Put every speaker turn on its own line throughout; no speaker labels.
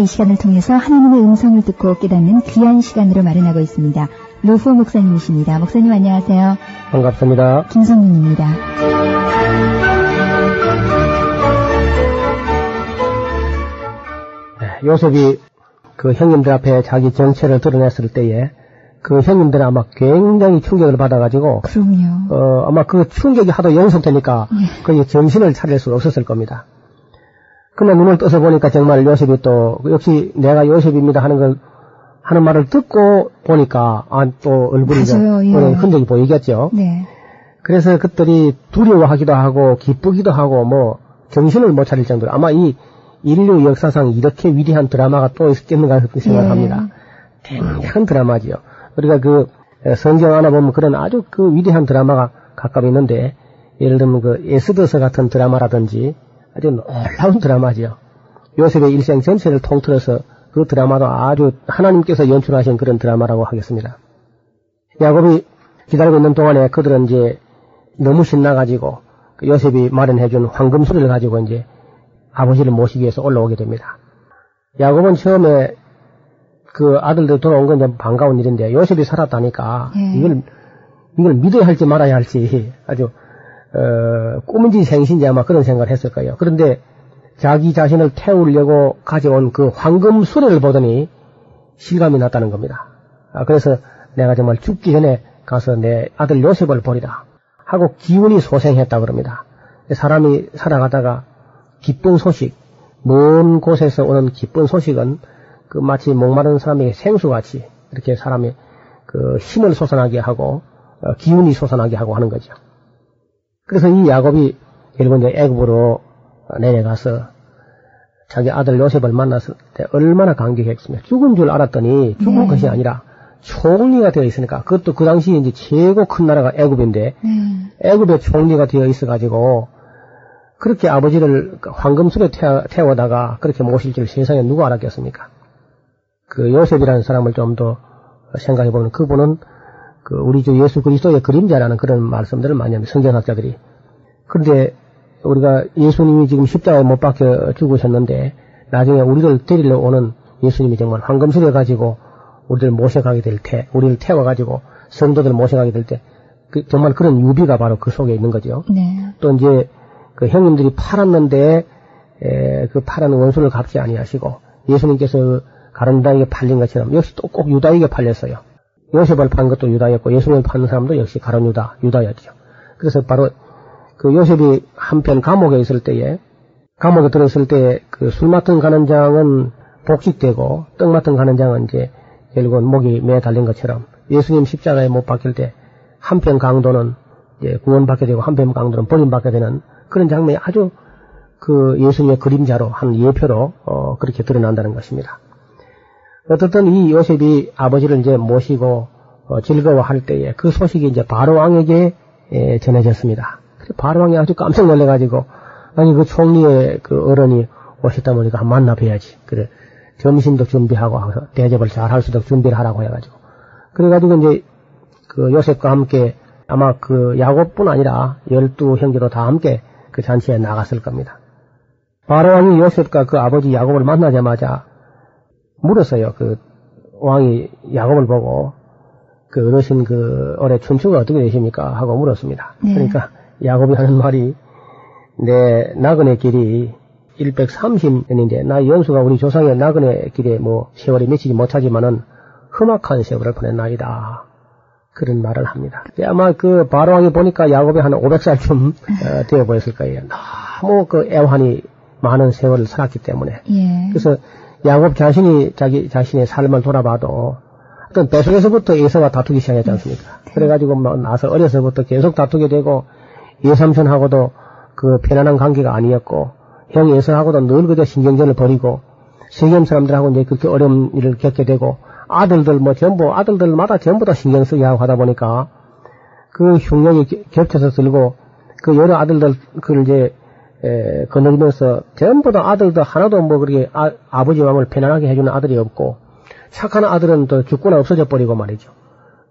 이 시간을 통해서 하나님의 음성을 듣고 깨닫는 귀한 시간으로 마련하고 있습니다. 루후 목사님이십니다. 목사님 안녕하세요.
반갑습니다.
김성윤입니다.
네, 요셉이 그 형님들 앞에 자기 정체를 드러냈을 때에 그 형님들은 아마 굉장히 충격을 받아가지고
그럼요.
어, 아마 그 충격이 하도 연속되니까
네.
거의 정신을 차릴 수 없었을 겁니다. 그러나 눈을 떠서 보니까 정말 요셉이 또 역시 내가 요셉입니다 하는 걸 하는 말을 듣고 보니까 아, 또 얼굴이 좀
맞아요, 예.
흔적이 보이겠죠.
네.
그래서 그들이 두려워하기도 하고 기쁘기도 하고 뭐 정신을 못 차릴 정도로 아마 이 인류 역사상 이렇게 위대한 드라마가 또 있겠는가 생각합니다. 굉장한 드라마지요. 우리가 그 성경 하나 보면 그런 아주 그 위대한 드라마가 가까이 있는데 예를 들면 그 에스더서 같은 드라마라든지 아주 놀라운 드라마지요. 요셉의 일생 전체를 통틀어서 그 드라마도 아주 하나님께서 연출하신 그런 드라마라고 하겠습니다. 야곱이 기다리고 있는 동안에 그들은 이제 너무 신나가지고 그 요셉이 마련해준 황금 수리를 가지고 이제 아버지를 모시기 위해서 올라오게 됩니다. 야곱은 처음에 그 아들들 돌아온 건 이제 반가운 일인데 요셉이 살았다니까
예.
이걸 이걸 믿어야 할지 말아야 할지 아주 어, 꿈인지 생신지 아마 그런 생각을 했을 거예요. 그런데 자기 자신을 태우려고 가져온 그 황금 수레를 보더니 실감이 났다는 겁니다. 아, 그래서 내가 정말 죽기 전에 가서 내 아들 요셉을 보리라 하고 기운이 소생했다 그럽니다. 사람이 살아가다가 기쁜 소식, 먼 곳에서 오는 기쁜 소식은 그 마치 목마른 사람에게 생수같이 이렇게 사람의 그 힘을 솟아나게 하고 어, 기운이 솟아나게 하고 하는 거죠. 그래서 이 야곱이 결국 이제 애굽으로 내려가서 자기 아들 요셉을 만났을 때 얼마나 감격했습니까? 죽은 줄 알았더니 죽은
네.
것이 아니라 총리가 되어 있으니까 그것도 그 당시 이제 최고 큰 나라가 애굽인데
네.
애굽의 총리가 되어 있어 가지고 그렇게 아버지를 황금술에 태워, 태워 다가 그렇게 모실 줄 세상에 누가 알았겠습니까? 그 요셉이라는 사람을 좀 더 생각해 보면 그분은 그 우리 주 예수 그리스도의 그림자라는 그런 말씀들을 많이 합니다. 성경학자들이. 그런데 우리가 예수님이 지금 십자가에 못 박혀 죽으셨는데 나중에 우리를 데리러 오는 예수님이 정말 황금술에 가지고 우리를 모셔가게 될 때, 우리를 태워가지고 성도들 모셔가게 될 때, 그 정말 그런 유비가 바로 그 속에 있는 거죠.
네.
또 이제 그 형님들이 팔았는데 에, 그 팔은 원수를 갚지 아니하시고 예수님께서 가룟유다에게 팔린 것처럼 역시 또 꼭 유다에게 팔렸어요. 요셉을 판 것도 유다였고 예수님을 파는 사람도 역시 가룟유다 유다였죠. 그래서 바로 그 요셉이 한편 감옥에 있을 때에 감옥에 들었을 때그술 맡은 간원장은 복직되고 떡 맡은 간원장은 이제 결국은 목이 매 달린 것처럼 예수님 십자가에 못 박힐 때 한편 강도는 이제 구원받게 되고 한편 강도는 버림받게 되는 그런 장면이 아주 그 예수님의 그림자로 한 예표로 어, 그렇게 드러난다는 것입니다. 어떻든 이 요셉이 아버지를 이제 모시고 어, 즐거워할 때에 그 소식이 이제 바로 왕에게 에, 전해졌습니다. 바로 왕이 아주 깜짝 놀래가지고 아니 그 총리의 그 어른이 오셨다 보니까 만나 뵈야지. 그래 점심도 준비하고 하고 대접을 잘 할 수 있도록 준비를 하라고 해가지고 그래가지고 이제 그 요셉과 함께 아마 그 야곱뿐 아니라 열두 형제도 다 함께 그 잔치에 나갔을 겁니다. 바로 왕이 요셉과 그 아버지 야곱을 만나자마자 물었어요. 그 왕이 야곱을 보고 그 어르신 그 올해 춘추가 어떻게 되십니까? 하고 물었습니다.
네.
그러니까 야곱이 하는 말이 내 나그네 길이 130년인데 나 연수가 우리 조상의 나그네 길에 뭐 세월이 미치지 못하지만은 험악한 세월을 보냈나이다. 그런 말을 합니다. 아마 그 바로왕이 보니까 야곱이 한 500살쯤 어, 되어 보였을 거예요. 너무 그 애환이 많은 세월을 살았기 때문에.
예.
그래서 야곱 자신이 자기 자신의 삶을 돌아봐도 어떤 뱃속에서부터 에서와 다투기 시작했지 않습니까?
네.
그래가지고 뭐 나서 어려서부터 계속 다투게 되고 예삼촌하고도 그 편안한 관계가 아니었고 형 예서하고도 늘 그저 신경전을 벌이고 세겜 사람들하고 이제 그렇게 어려운 일을 겪게 되고 아들들 뭐 전부 아들들마다 전부 다 신경 쓰게 하고 하다 보니까 그 흉년이 겨- 겹쳐서 들고 그 여러 아들들 그걸 이제 에, 거느리면서 전부 다 아들도 하나도 뭐 그렇게 아, 아버지 마음을 편안하게 해주는 아들이 없고 착한 아들은 또 죽거나 없어져 버리고 말이죠.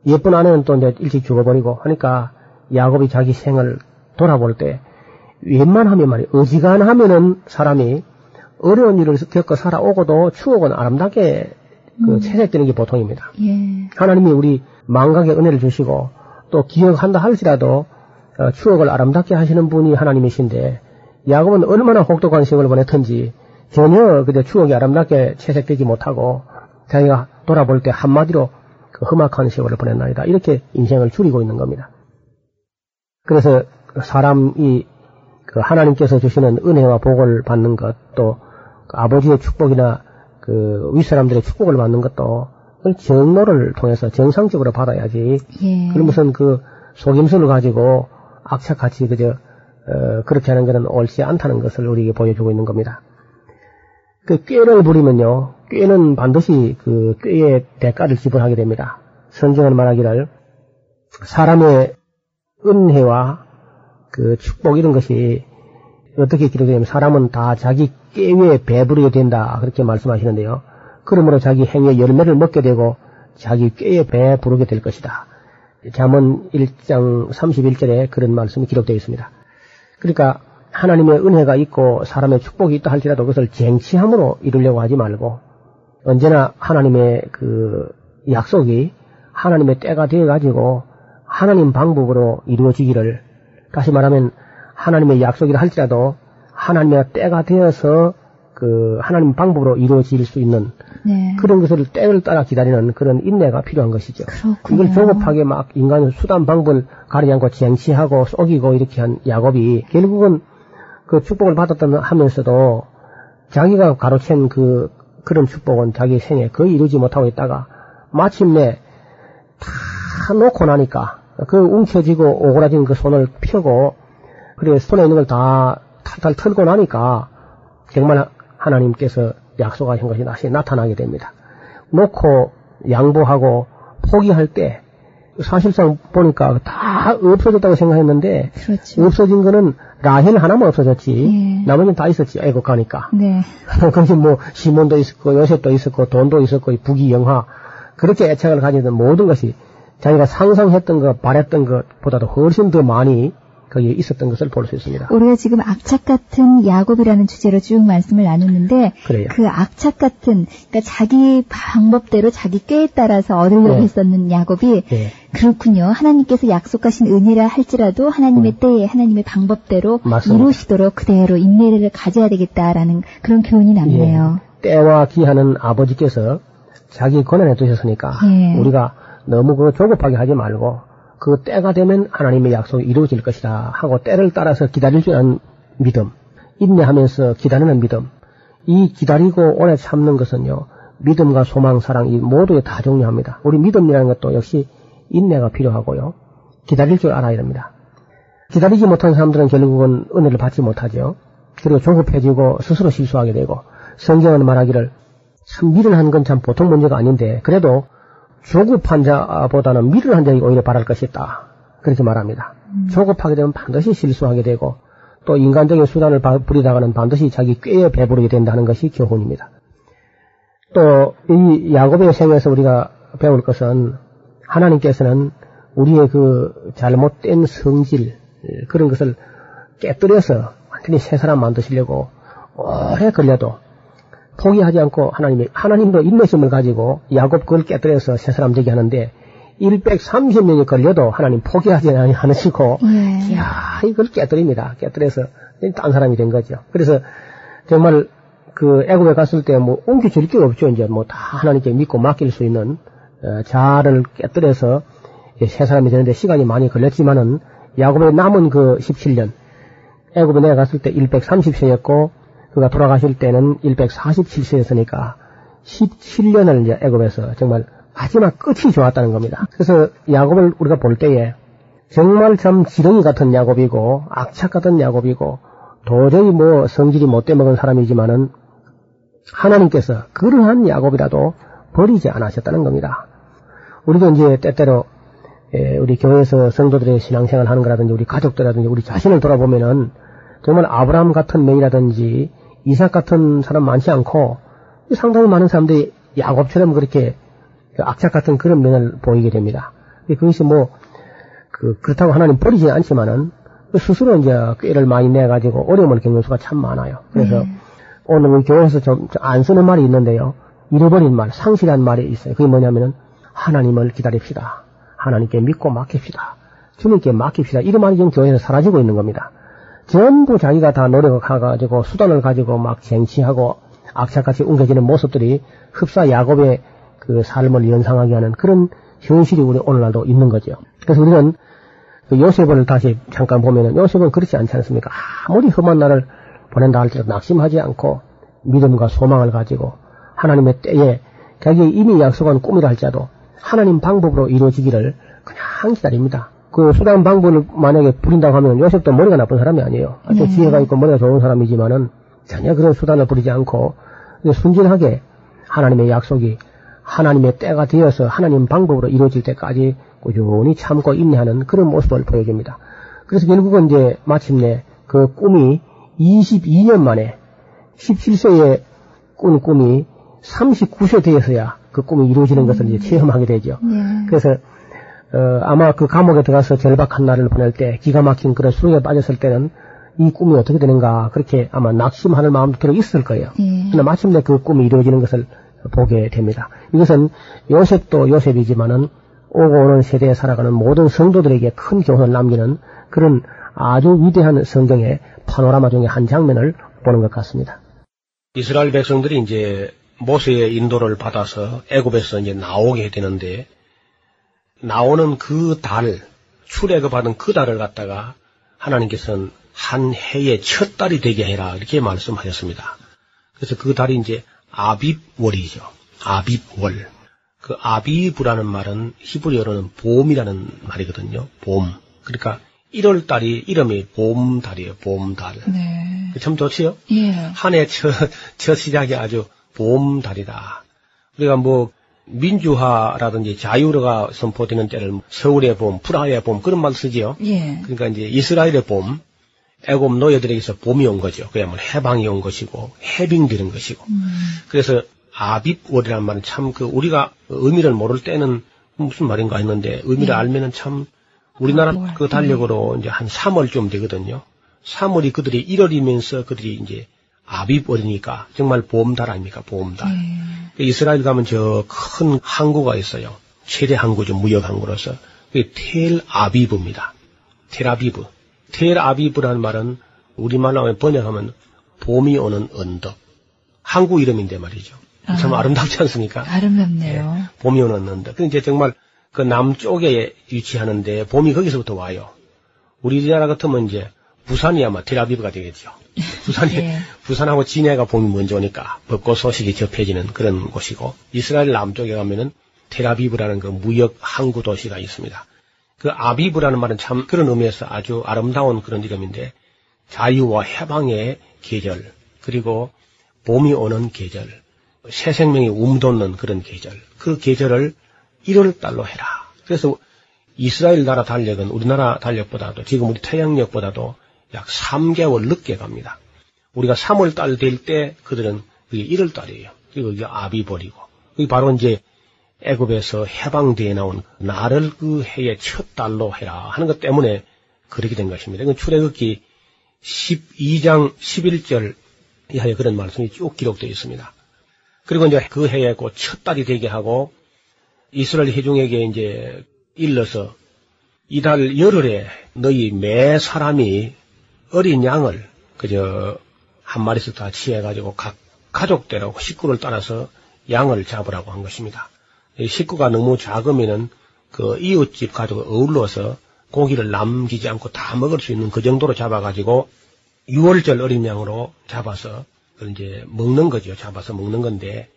예쁜 아내는 또 이제 일찍 죽어버리고 하니까 야곱이 자기 생을 돌아볼 때 웬만하면 말이에요. 어지간하면은 사람이 어려운 일을 겪어 살아오고도 추억은 아름답게 그 채색되는 게 보통입니다.
예.
하나님이 우리 망각의 은혜를 주시고 또 기억한다 할지라도 어, 추억을 아름답게 하시는 분이 하나님이신데 야곱은 얼마나 혹독한 세월을 보냈던지 전혀 그저 추억이 아름답게 채색되지 못하고 자기가 돌아볼 때 한마디로 그 험악한 세월을 보냈나이다. 이렇게 인생을 줄이고 있는 겁니다. 그래서 사람이 그 하나님께서 주시는 은혜와 복을 받는 것, 또 그 아버지의 축복이나 그 윗사람들의 축복을 받는 것도 정로를 통해서 정상적으로 받아야지.
예.
그런 무슨 그 속임수를 가지고 악착같이 그저 어, 그렇게 하는 것은 옳지 않다는 것을 우리에게 보여주고 있는 겁니다. 그 꾀를 부리면요, 꾀는 반드시 그 꾀의 대가를 지불하게 됩니다. 성경은 말하기를 사람의 은혜와 그 축복 이런 것이 어떻게 기록되냐면 사람은 다 자기 꾀에 배부르게 된다 그렇게 말씀하시는데요. 그러므로 자기 행위의 열매를 먹게 되고 자기 꾀에 배부르게 될 것이다. 잠언 1장 31절에 그런 말씀이 기록되어 있습니다. 그러니까 하나님의 은혜가 있고 사람의 축복이 있다 할지라도 그것을 쟁취함으로 이루려고 하지 말고 언제나 하나님의 그 약속이 하나님의 때가 되어 가지고 하나님 방법으로 이루어지기를 다시 말하면 하나님의 약속이라 할지라도 하나님의 때가 되어서 그 하나님 방법으로 이루어질 수 있는
네.
그런 것을 때를 따라 기다리는 그런 인내가 필요한 것이죠.
그렇군요.
이걸 조급하게 막 인간의 수단 방법을 가리지 않고 쟁취하고 속이고 이렇게 한 야곱이 결국은 그 축복을 받았다 하면서도 자기가 가로챈 그 그런 축복은 자기 생에 거의 이루지 못하고 있다가 마침내 다 놓고 나니까 그 움켜쥐고 오그라진 그 손을 펴고 그래 손에 있는 걸 다 탈탈 털고 나니까 정말 하나님께서 약속하신 것이 다시 나타나게 됩니다. 놓고 양보하고 포기할 때 사실상 보니까 다 없어졌다고 생각했는데
그렇죠.
없어진 거는 라헬 하나만 없어졌지
예.
나머지는 다 있었지 애국 가니까
네.
거기 뭐 시몬도 있었고 요셉도 있었고 돈도 있었고 부귀 영화 그렇게 애착을 가지던 모든 것이 자기가 상상했던 것 바랬던 것보다도 훨씬 더 많이 거기에 있었던 것을 볼 수 있습니다.
우리가 지금 악착 같은 야곱이라는 주제로 쭉 말씀을 나눴는데
그래요.
그 악착 같은 그러니까 자기 방법대로 자기 꾀에 따라서 얻으려고
네.
했었는 야곱이
예.
그렇군요. 하나님께서 약속하신 은혜라 할지라도 하나님의 때에 하나님의 방법대로
음. 맞습니다.
이루시도록 그대로 인내를 가져야 되겠다라는 그런 교훈이 남네요.
예. 때와 기하는 아버지께서 자기 권한에 두셨으니까
예.
우리가 너무 그 조급하게 하지 말고 그 때가 되면 하나님의 약속이 이루어질 것이다 하고 때를 따라서 기다릴 줄 아는 믿음, 인내하면서 기다리는 믿음, 이 기다리고 오래 참는 것은요 믿음과 소망, 사랑 이 모두에 다 중요합니다. 우리 믿음이라는 것도 역시 인내가 필요하고요 기다릴 줄 알아야 됩니다. 기다리지 못한 사람들은 결국은 은혜를 받지 못하죠. 그리고 조급해지고 스스로 실수하게 되고 성경은 말하기를 참 미련한 건참 보통 문제가 아닌데 그래도 조급한 자보다는 미련한 자이 오히려 바랄 것이 있다. 그렇게 말합니다. 조급하게 되면 반드시 실수하게 되고 또 인간적인 수단을 바- 부리다가는 반드시 자기 꾀에 배부르게 된다는 것이 교훈입니다. 또 이 야곱의 생에서 우리가 배울 것은 하나님께서는 우리의 그 잘못된 성질 그런 것을 깨뜨려서 완전히 새 사람 만드시려고 오래 걸려도 포기하지 않고 하나님이 하나님도 인내심을 가지고 야곱 그걸 깨뜨려서 새 사람 되게 하는데 130년이 걸려도 하나님 포기하지 않으시고
예.
이야 이걸 깨뜨립니다. 깨뜨려서 딴 사람이 된 거죠. 그래서 정말 그 애굽에 갔을 때 뭐 옮겨줄 게 없죠. 이제 뭐 다 하나님께 믿고 맡길 수 있는 어, 자를 깨뜨려서 새 사람이 되는데 시간이 많이 걸렸지만은 야곱의 남은 그 17년 애굽에 내려갔을 때 130세였고 그가 돌아가실 때는 147세였으니까 17년을 이제 애굽에서 정말 마지막 끝이 좋았다는 겁니다. 그래서 야곱을 우리가 볼 때에 정말 참 지렁이 같은 야곱이고 악착 같은 야곱이고 도저히 뭐 성질이 못돼 먹은 사람이지만은 하나님께서 그러한 야곱이라도 버리지 않으셨다는 겁니다. 우리도 이제 때때로 예, 우리 교회에서 성도들의 신앙생활 하는 거라든지 우리 가족들이라든지 우리 자신을 돌아보면은 정말 아브라함 같은 명이라든지 이삭 같은 사람 많지 않고 상당히 많은 사람들이 야곱처럼 그렇게 그 악착 같은 그런 면을 보이게 됩니다. 그것이 뭐, 그, 그렇다고 하나님 버리지 않지만은 스스로 이제 꾀를 많이 내 가지고 어려움을 겪는 수가 참 많아요. 그래서 네. 오늘 교회에서 좀 안 쓰는 말이 있는데요. 잃어버린 말, 상실한 말이 있어요. 그게 뭐냐면은 하나님을 기다립시다. 하나님께 믿고 맡깁시다. 주님께 맡깁시다. 이런 말이 지금 교회에서 사라지고 있는 겁니다. 전부 자기가 다 노력을 가지고 수단을 가지고 막 쟁취하고 악착같이 옮겨지는 모습들이 흡사 야곱의 그 삶을 연상하게 하는 그런 현실이 우리 오늘날도 있는 거죠. 그래서 우리는 그 요셉을 다시 잠깐 보면은 요셉은 그렇지 않지 않습니까? 아무리 험한 날을 보낸다 할지라도 낙심하지 않고 믿음과 소망을 가지고 하나님의 때에 자기의 이미 약속한 꿈이라 할지라도 하나님 방법으로 이루어지기를 그냥 기다립니다. 그 수단 방법을 만약에 부린다고 하면 요셉도 머리가 나쁜 사람이 아니에요. 아주 네. 지혜가 있고 머리가 좋은 사람이지만은 전혀 그런 수단을 부리지 않고 순진하게 하나님의 약속이 하나님의 때가 되어서 하나님 방법으로 이루어질 때까지 꾸준히 참고 인내하는 그런 모습을 보여줍니다. 그래서 결국은 이제 마침내 그 꿈이 22년 만에 17세에 꾼 꿈이 39세 되어서야 그 꿈이 이루어지는 것을 이제 체험하게 되죠. 네. 그래서 어, 아마 그 감옥에 들어가서 절박한 날을 보낼 때 기가 막힌 그런 수렁에 빠졌을 때는 이 꿈이 어떻게 되는가 그렇게 아마 낙심하는 마음도 들어 있을 거예요. 예. 그러나 마침내 그 꿈이 이루어지는 것을 보게 됩니다. 이것은 요셉도 요셉이지만은 오고 오는 세대에 살아가는 모든 성도들에게 큰 교훈을 남기는 그런 아주 위대한 성경의 파노라마 중의 한 장면을 보는 것 같습니다.
이스라엘 백성들이 이제 모세의 인도를 받아서 애굽에서 이제 나오게 되는데 나오는 그 달, 출애굽하는 그 달을 갖다가 하나님께서는 한 해의 첫 달이 되게 해라 이렇게 말씀하셨습니다. 그래서 그 달이 이제 아빕월이죠. 아빕월. 그 아비브라는 말은 히브리어로는 봄이라는 말이거든요. 봄. 그러니까 1월 달이 이름이 봄 달이에요. 봄 달. 네. 참 좋지요? 예. 한해 첫, 첫 시작이 아주 봄 달이다. 우리가 뭐 민주화라든지 자유가 선포되는 때를 서울의 봄, 프라하의 봄 그런 말 쓰지요. 예. 그러니까 이제 이스라엘의 봄, 애굽 노예들에게서 봄이 온 거죠. 그야말로 해방이 온 것이고 해빙되는 것이고. 음. 그래서 아빕월이라는 말은 참 그 우리가 의미를 모를 때는 무슨 말인가 했는데 의미를 네. 알면은 참 우리나라 아, 그 달력으로 네. 이제 한 3월쯤 되거든요. 3월이 그들이 1월이면서 그들이 이제 아빕월이니까 정말 봄달 아닙니까? 봄달. 네. 그 이스라엘 가면 저 큰 항구가 있어요. 최대 항구죠. 무역 항구로서. 그게 텔 아비브입니다. 텔 아비브. 텔 아비브라는 말은 우리말로 번역하면 봄이 오는 언덕. 항구 이름인데 말이죠. 아, 참 아 름답지 않습니까?
아름답네요. 네,
봄이 오는 언덕. 그 이제 정말 그 남쪽에 위치하는데 봄이 거기서부터 와요. 우리나라 같으면 이제 부산이 아마 텔아비브가 되겠죠. 부산이 예. 부산하고 진해가 봄이 먼저 오니까 벚꽃 소식이 접해지는 그런 곳이고 이스라엘 남쪽에 가면은 텔아비브라는 그 무역 항구 도시가 있습니다. 그 아비브라는 말은 참 그런 의미에서 아주 아름다운 그런 이름인데 자유와 해방의 계절 그리고 봄이 오는 계절 새 생명이 움돋는 그런 계절 그 계절을 1월 달로 해라. 그래서 이스라엘 나라 달력은 우리나라 달력보다도 지금 우리 태양력보다도 약 3개월 늦게 갑니다. 우리가 3월 달 될 때 그들은 그게 1월 달이에요. 그리고 이게 아비버리고 그게 바로 이제 애굽에서 해방되어 나온 나를 그 해의 첫 달로 해라 하는 것 때문에 그렇게 된 것입니다. 이건 출애굽기 12장 11절 이하에 그런 말씀이 쭉 기록되어 있습니다. 그리고 이제 그 해에 그첫 달이 되게 하고 이스라엘 회중에게 이제 일러서 이달 열흘에 너희 매 사람이 어린 양을 그저 한 마리씩 다 취해가지고 각 가족들하고 식구를 따라서 양을 잡으라고 한 것입니다. 식구가 너무 작으면은 그 이웃집 가족을 어울러서 고기를 남기지 않고 다 먹을 수 있는 그 정도로 잡아가지고 6월절 어린 양으로 잡아서 이제 먹는 거죠. 잡아서 먹는 건데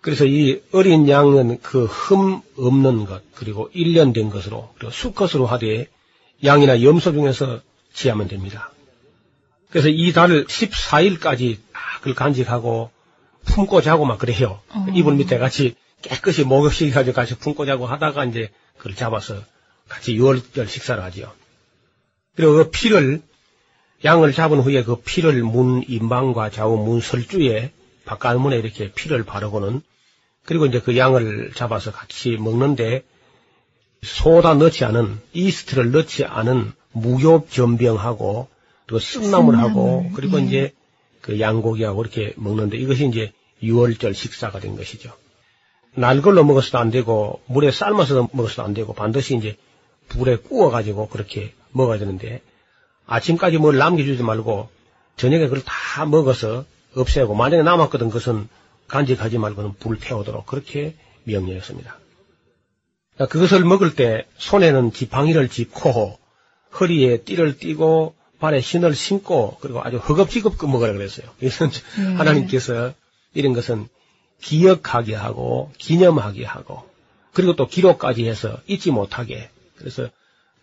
그래서 이 어린 양은 그 흠 없는 것, 그리고 1년 된 것으로, 그리고 수컷으로 하되 양이나 염소 중에서 지하면 됩니다. 그래서 이 달을 14일까지 그걸 간직하고 품고 자고 막 그래요. 어. 이불 밑에 같이 깨끗이 목욕시켜가지고 같이 품고 자고 하다가 이제 그걸 잡아서 같이 6월절 식사를 하지요. 그리고 그 피를 양을 잡은 후에 그 피를 문 임방과 좌우 문 설주에 바깥문에 이렇게 피를 바르고는 그리고 이제 그 양을 잡아서 같이 먹는데 소다 넣지 않은 이스트를 넣지 않은 무교 전병하고 그리고 쓴나물하고 그리고 예. 이제 그 양고기하고 이렇게 먹는데 이것이 이제 6월절 식사가 된 것이죠. 날 걸로 먹어서도 안 되고 물에 삶아서 먹어서도 안 되고 반드시 이제 불에 구워 가지고 그렇게 먹어야 되는데 아침까지 뭘 남겨주지 말고 저녁에 그걸 다 먹어서 없애고 만약에 남았거든 그것은 간직하지 말고는 불 태우도록 그렇게 명령했습니다. 그것을 먹을 때 손에는 지팡이를 짚고 허리에 띠를 띠고 발에 신을 신고 그리고 아주 허겁지겁 먹으라 그랬어요. 이것은 네. 하나님께서 이런 것은 기억하게 하고 기념하게 하고 그리고 또 기록까지 해서 잊지 못하게 그래서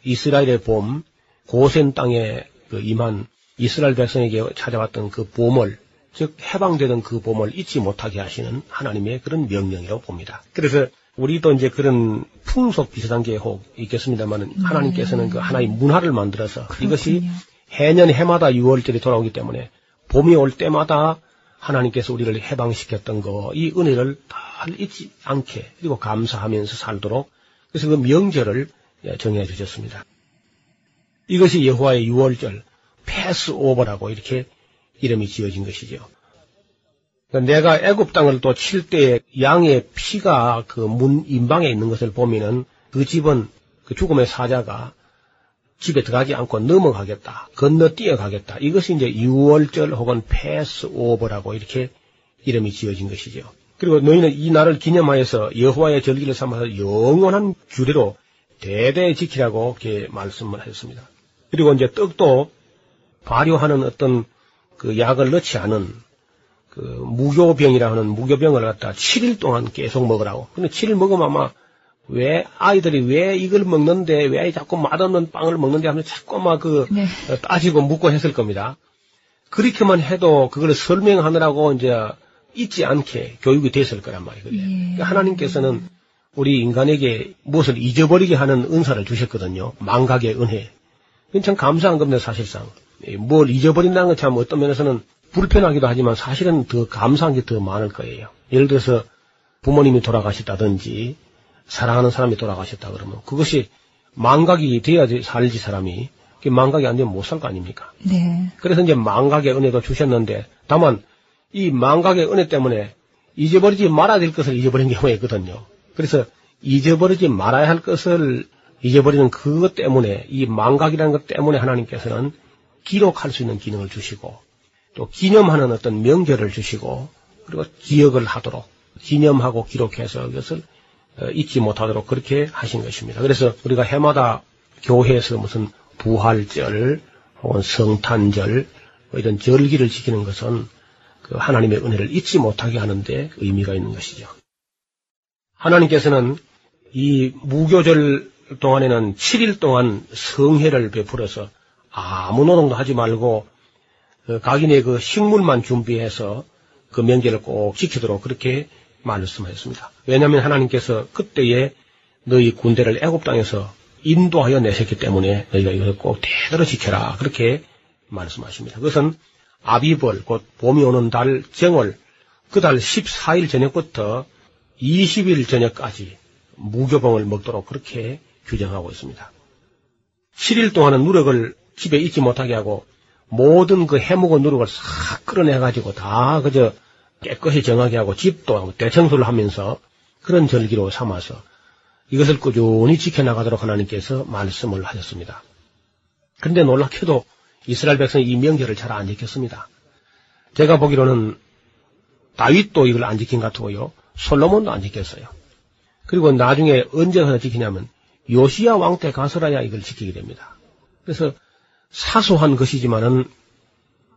이스라엘의 봄 고센 땅에 그 임한 이스라엘 백성에게 찾아왔던 그 봄을 즉 해방되던 그 봄을 잊지 못하게 하시는 하나님의 그런 명령이라고 봅니다. 그래서 우리도 이제 그런 풍속 비슷한 게 혹 있겠습니다만 음. 하나님께서는 그 하나의 문화를 만들어서 그렇군요. 이것이 해년 해마다 6월절이 돌아오기 때문에 봄이 올 때마다 하나님께서 우리를 해방시켰던 거, 이 은혜를 다 잊지 않게, 그리고 감사하면서 살도록, 그래서 그 명절을 예, 정해 주셨습니다. 이것이 여호와의 6월절, 패스오버라고 이렇게 이름이 지어진 것이죠. 그러니까 내가 애굽 땅을 또 칠때 양의 피가 그문 인방에 있는 것을 보면은 그 집은 그 죽음의 사자가 집에 들어가지 않고 넘어가겠다. 건너뛰어 가겠다. 이것이 이제 6월절 혹은 패스오버라고 이렇게 이름이 지어진 것이죠. 그리고 너희는 이 날을 기념하여서 여호와의 절기를 삼아서 영원한 규례로 대대 지키라고 이렇게 말씀을 하셨습니다. 그리고 이제 떡도 발효하는 어떤 그 약을 넣지 않은 그 무교병이라 하는 무교병을 갖다 7일 동안 계속 먹으라고. 근데 7일 먹으면 아마 왜 아이들이 왜 이걸 먹는데 왜 자꾸 맛없는 빵을 먹는데 하면 자꾸 막그 네. 따지고 묻고 했을 겁니다. 그렇게만 해도 그걸 설명하느라고 이제 잊지 않게 교육이 됐을 거란 말이에요. 예. 그러니까 하나님께서는 우리 인간에게 무엇을 잊어버리게 하는 은사를 주셨거든요. 망각의 은혜. 이건 참 감사한 겁니다, 사실상. 뭘 잊어버린다는 건 참 어떤 면에서는 불편하기도 하지만 사실은 더 감사한 게 더 많을 거예요. 예를 들어서 부모님이 돌아가셨다든지 사랑하는 사람이 돌아가셨다 그러면 그것이 망각이 돼야 살지 사람이 그 망각이 안 되면 못 살 거 아닙니까? 네. 그래서 이제 망각의 은혜도 주셨는데 다만 이 망각의 은혜 때문에 잊어버리지 말아야 될 것을 잊어버린 경우가 있거든요. 그래서 잊어버리지 말아야 할 것을 잊어버리는 그것 때문에 이 망각이라는 것 때문에 하나님께서는 기록할 수 있는 기능을 주시고 또 기념하는 어떤 명절을 주시고 그리고 기억을 하도록 기념하고 기록해서 이것을 어, 잊지 못하도록 그렇게 하신 것입니다. 그래서 우리가 해마다 교회에서 무슨 부활절 혹은 성탄절 뭐 이런 절기를 지키는 것은 그 하나님의 은혜를 잊지 못하게 하는데 의미가 있는 것이죠. 하나님께서는 이 무교절 동안에는 7일 동안 성회를 베풀어서 아무 노동도 하지 말고 그 각인의 그 식물만 준비해서 그 명제를 꼭 지키도록 그렇게 말씀하셨습니다. 왜냐하면 하나님께서 그때에 너희 군대를 애굽 땅에서 인도하여 내셨기 때문에 너희가 이것을 꼭 대대로 지켜라 그렇게 말씀하십니다. 그것은 아비벌 곧 봄이 오는 달 정월 그 달 14일 저녁부터 20일 저녁까지 무교봉을 먹도록 그렇게 규정하고 있습니다. 7일 동안은 누력을 집에 잊지 못하게 하고 모든 그 해묵은 누룩을 싹 끌어내가지고 다 그저 깨끗이 정하게 하고 집도 하고 대청소를 하면서 그런 절기로 삼아서 이것을 꾸준히 지켜나가도록 하나님께서 말씀을 하셨습니다. 그런데 놀랍게도 이스라엘 백성이 이 명절을 잘 안 지켰습니다. 제가 보기로는 다윗도 이걸 안 지킨 것 같고요. 솔로몬도 안 지켰어요. 그리고 나중에 언제 가서 지키냐면 요시야 왕 때 가서라야 이걸 지키게 됩니다. 그래서 사소한 것이지만은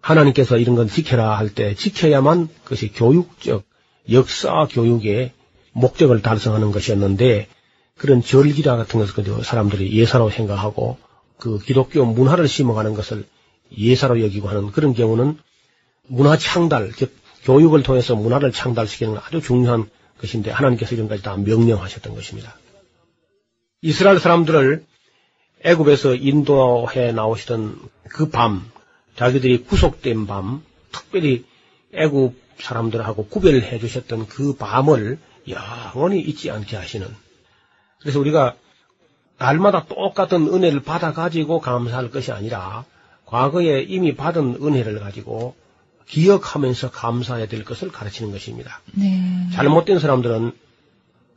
하나님께서 이런 건 지켜라 할 때 지켜야만 그것이 교육적 역사 교육의 목적을 달성하는 것이었는데 그런 절기라 같은 것을 사람들이 예사로 생각하고 그 기독교 문화를 심어가는 것을 예사로 여기고 하는 그런 경우는 문화 창달, 즉 교육을 통해서 문화를 창달시키는 아주 중요한 것인데 하나님께서 이런까지 다 명령하셨던 것입니다. 이스라엘 사람들을 애굽에서 인도해 나오시던 그 밤, 자기들이 구속된 밤, 특별히 애굽 사람들하고 구별해 주셨던 그 밤을 영원히 잊지 않게 하시는. 그래서 우리가 날마다 똑같은 은혜를 받아가지고 감사할 것이 아니라 과거에 이미 받은 은혜를 가지고 기억하면서 감사해야 될 것을 가르치는 것입니다. 네. 잘못된 사람들은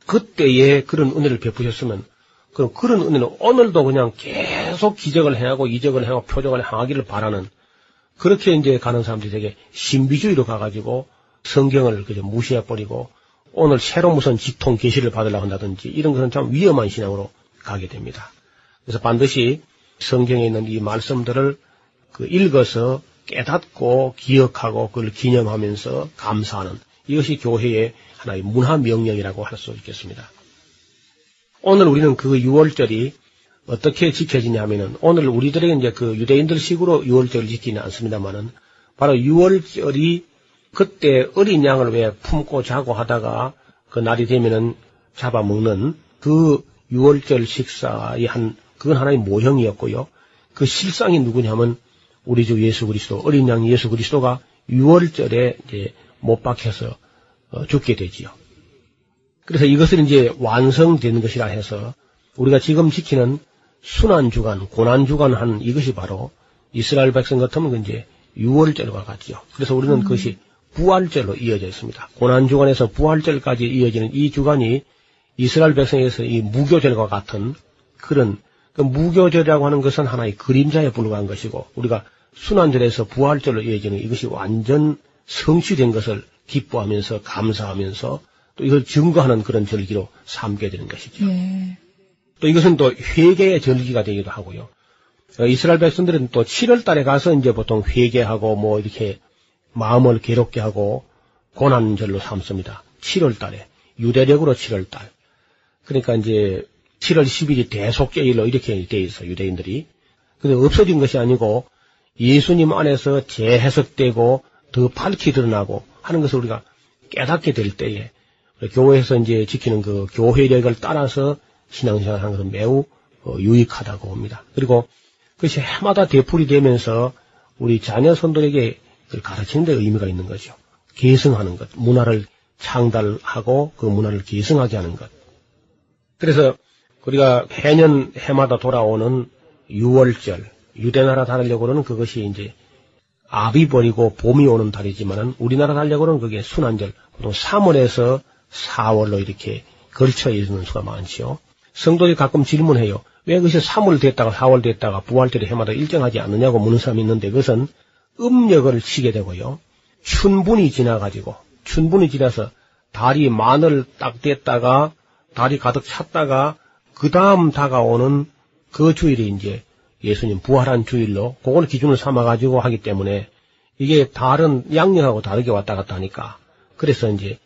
그때에 그런 은혜를 베푸셨으면 그럼 그런 은혜는 오늘도 그냥 계속 기적을 행하고 이적을 행하고 표적을 행하기를 바라는 그렇게 이제 가는 사람들이 되게 신비주의로 가가지고 성경을 그저 무시해버리고 오늘 새로 무슨 직통 계시를 받으려고 한다든지 이런 것은 참 위험한 신앙으로 가게 됩니다. 그래서 반드시 성경에 있는 이 말씀들을 그 읽어서 깨닫고 기억하고 그걸 기념하면서 감사하는 이것이 교회의 하나의 문화 명령이라고 할 수 있겠습니다. 오늘 우리는 그 6월절이 어떻게 지켜지냐면은 오늘 우리들에게 이제 그 유대인들 식으로 6월절을 지키는 않습니다만은 바로 6월절이 그때 어린 양을 왜 품고 자고 하다가 그 날이 되면은 잡아먹는 그 6월절 식사의 한 그건 하나의 모형이었고요. 그 실상이 누구냐면 우리 주 예수 그리스도 어린 양 예수 그리스도가 6월절에 이제 못 박혀서 어, 죽게 되지요. 그래서 이것을 이제 완성된 것이라 해서 우리가 지금 지키는 순환 주간, 고난 주간 한 이것이 바로 이스라엘 백성 같으면 이제 6월절과 같죠. 그래서 우리는 음. 그것이 부활절로 이어져 있습니다. 고난 주간에서 부활절까지 이어지는 이 주간이 이스라엘 백성에서 이 무교절과 같은 그런 그 무교절이라고 하는 것은 하나의 그림자에 불과한 것이고 우리가 순환절에서 부활절로 이어지는 이것이 완전 성취된 것을 기뻐하면서 감사하면서 또 이걸 증거하는 그런 절기로 삼게 되는 것이죠. 예. 또 이것은 또 회개의 절기가 되기도 하고요. 어, 이스라엘 백성들은 또 7월 달에 가서 이제 보통 회개하고 뭐 이렇게 마음을 괴롭게 하고 고난절로 삼습니다. 7월 달에. 유대력으로 7월 달. 그러니까 이제 7월 10일이 대속제일로 이렇게 돼 있어, 유대인들이. 근데 없어진 것이 아니고 예수님 안에서 재해석되고 더 밝히 드러나고 하는 것을 우리가 깨닫게 될 때에 교회에서 이제 지키는 그 교회력을 따라서 신앙생활 하는 것은 매우 어, 유익하다고 봅니다. 그리고 그것이 해마다 되풀이 되면서 우리 자녀 손들에게 가르치는 데 의미가 있는 거죠. 계승하는 것, 문화를 창달하고 그 문화를 계승하게 하는 것. 그래서 우리가 해년 해마다 돌아오는 6월절, 유대나라 달력으로는 그것이 이제 아비 버리고 봄이 오는 달이지만은 우리나라 달력으로는 그게 순환절, 보통 3월에서 4월로 이렇게 걸쳐 있는 수가 많지요. 성도들이 가끔 질문해요. 왜 그것이 3월 됐다가 4월 됐다가 부활절이 해마다 일정하지 않느냐고 묻는 사람이 있는데 그것은 음력을 치게 되고요. 춘분이 지나가지고 춘분이 지나서 달이 마늘 딱 됐다가 달이 가득 찼다가 그 다음 다가오는 그 주일이 이제 예수님 부활한 주일로 그걸 기준을 삼아 가지고 하기 때문에 이게 다른 양력하고 다르게 왔다 갔다 하니까 그래서 이제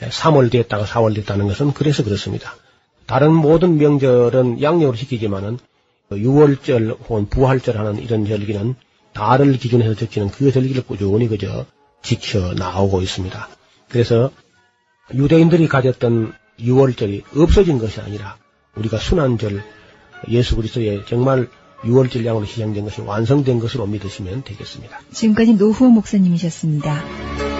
3월 됐다가 4월 됐다는 것은 그래서 그렇습니다. 다른 모든 명절은 양력으로 시키지만은 6월절 혹은 부활절 하는 이런 절기는 달을 기준해서 적히는 그 절기를 꾸준히 그저 지켜 나오고 있습니다. 그래서 유대인들이 가졌던 6월절이 없어진 것이 아니라 우리가 순환절 예수 그리스도의 정말 6월절 양으로 시작된 것이 완성된 것으로 믿으시면 되겠습니다.
지금까지 노후호 목사님이셨습니다.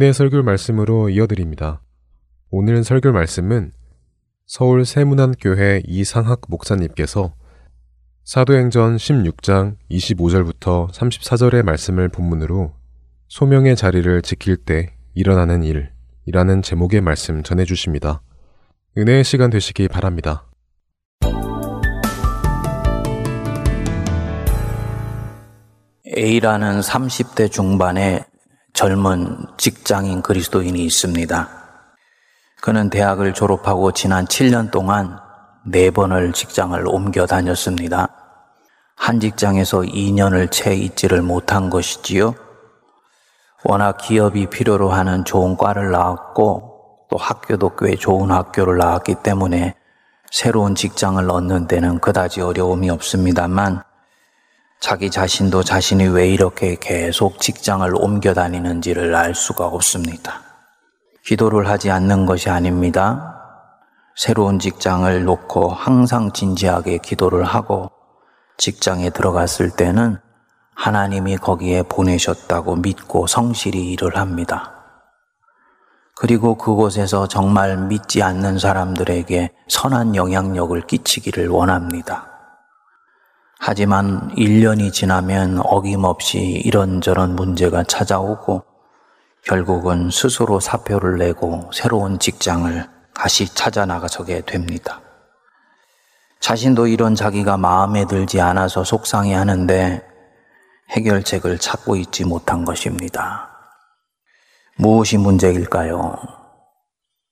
은혜 설교 말씀으로 이어드립니다. 오늘 설교 말씀은 서울 세문안교회 이상학 목사님께서 사도행전 16장 25절부터 34절의 말씀을 본문으로 소명의 자리를 지킬 때 일어나는 일이라는 제목의 말씀 전해 주십니다. 은혜의 시간 되시기 바랍니다.
A라는 30대 중반의 젊은 직장인 그리스도인이 있습니다. 그는 대학을 졸업하고 지난 7년 동안 4번을 직장을 옮겨 다녔습니다. 한 직장에서 2년을 채 있지를 못한 것이지요. 워낙 기업이 필요로 하는 좋은 과를 나왔고 또 학교도 꽤 좋은 학교를 나왔기 때문에 새로운 직장을 얻는 데는 그다지 어려움이 없습니다만 자기 자신도 자신이 왜 이렇게 계속 직장을 옮겨 다니는지를 알 수가 없습니다. 기도를 하지 않는 것이 아닙니다. 새로운 직장을 놓고 항상 진지하게 기도를 하고 직장에 들어갔을 때는 하나님이 거기에 보내셨다고 믿고 성실히 일을 합니다. 그리고 그곳에서 정말 믿지 않는 사람들에게 선한 영향력을 끼치기를 원합니다. 하지만 1년이 지나면 어김없이 이런저런 문제가 찾아오고 결국은 스스로 사표를 내고 새로운 직장을 다시 찾아 나가서게 됩니다. 자신도 이런 자기가 마음에 들지 않아서 속상해 하는데 해결책을 찾고 있지 못한 것입니다. 무엇이 문제일까요?